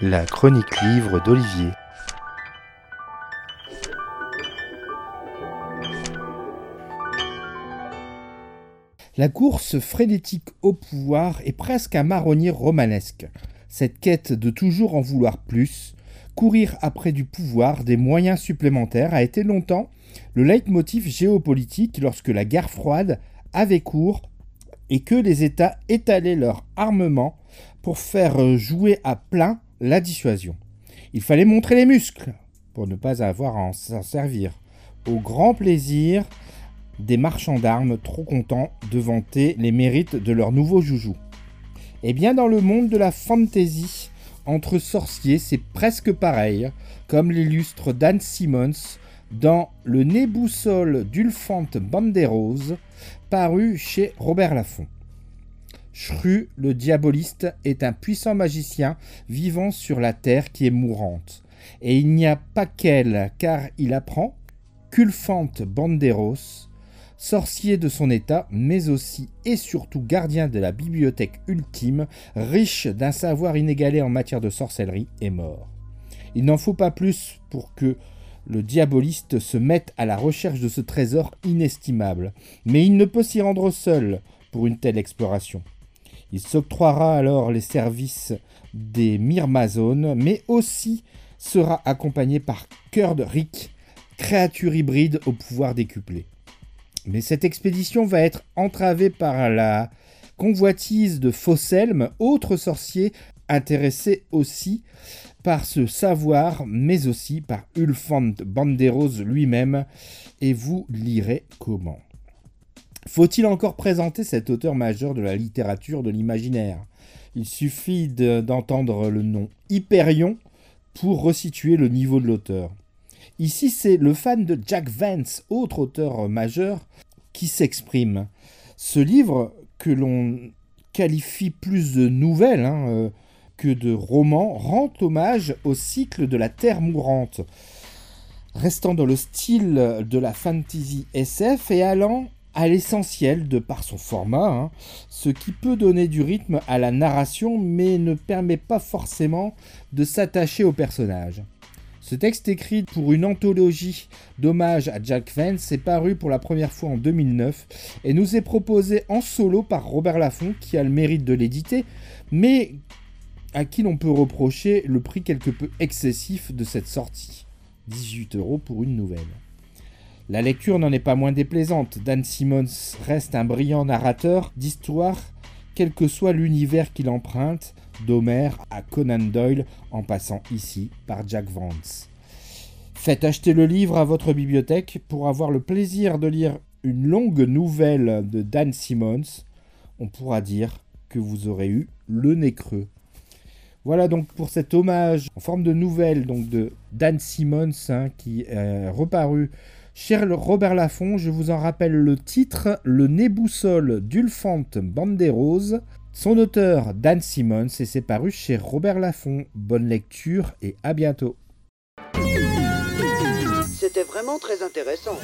La chronique livre d'Olivier. La course frénétique au pouvoir est presque un marronnier romanesque. Cette quête de toujours en vouloir plus, courir après du pouvoir, des moyens supplémentaires, a été longtemps le leitmotiv géopolitique lorsque la guerre froide avait cours et que les États étalaient leur armement pour faire jouer à plein la dissuasion. Il fallait montrer les muscles pour ne pas avoir à s'en servir, au grand plaisir des marchands d'armes trop contents de vanter les mérites de leur nouveau joujou. Eh bien, dans le monde de la fantasy, entre sorciers, c'est presque pareil, comme l'illustre Dan Simmons dans Le nez boussole d'Ulfante Banderos, paru chez Robert Laffont. Shru, le diaboliste, est un puissant magicien vivant sur la terre qui est mourante. Et il n'y a pas qu'elle, car il apprend qu'Ulfante Banderos, sorcier de son état, mais aussi et surtout gardien de la bibliothèque ultime, riche d'un savoir inégalé en matière de sorcellerie, est mort. Il n'en faut pas plus pour que le diaboliste se mette à la recherche de ce trésor inestimable, mais il ne peut s'y rendre seul pour une telle exploration. Il s'octroiera alors les services des Myrmazones, mais aussi sera accompagné par Kurd Rick, créature hybride au pouvoir décuplé. Mais cette expédition va être entravée par la convoitise de Fosselm, autre sorcier intéressé aussi par ce savoir, mais aussi par Ulfand Banderos lui-même, et vous lirez comment. Faut-il encore présenter cet auteur majeur de la littérature de l'imaginaire? Il suffit d'entendre le nom Hyperion pour resituer le niveau de l'auteur. Ici, c'est le fan de Jack Vance, autre auteur majeur, qui s'exprime. Ce livre, que l'on qualifie plus de nouvelles hein, euh, que de roman, rend hommage au cycle de la Terre mourante, restant dans le style de la fantasy SF et allant à l'essentiel de par son format, hein, ce qui peut donner du rythme à la narration mais ne permet pas forcément de s'attacher au personnage. Ce texte écrit pour une anthologie d'hommage à Jack Vance est paru pour la première fois en 2009 et nous est proposé en solo par Robert Laffont qui a le mérite de l'éditer mais à qui l'on peut reprocher le prix quelque peu excessif de cette sortie. 18 euros pour une nouvelle. La lecture n'en est pas moins déplaisante. Dan Simmons reste un brillant narrateur d'histoire, quel que soit l'univers qu'il emprunte, d'Homère à Conan Doyle, en passant ici par Jack Vance. Faites acheter le livre à votre bibliothèque pour avoir le plaisir de lire une longue nouvelle de Dan Simmons. On pourra dire que vous aurez eu le nez creux. Voilà donc pour cet hommage en forme de nouvelle donc de Dan Simmons hein, qui est reparu chez Robert Laffont. Je vous en rappelle le titre Le nez boussole d'Ulfante Banderos. Son auteur Dan Simmons et c'est paru chez Robert Laffont. Bonne lecture et à bientôt. C'était vraiment très intéressant.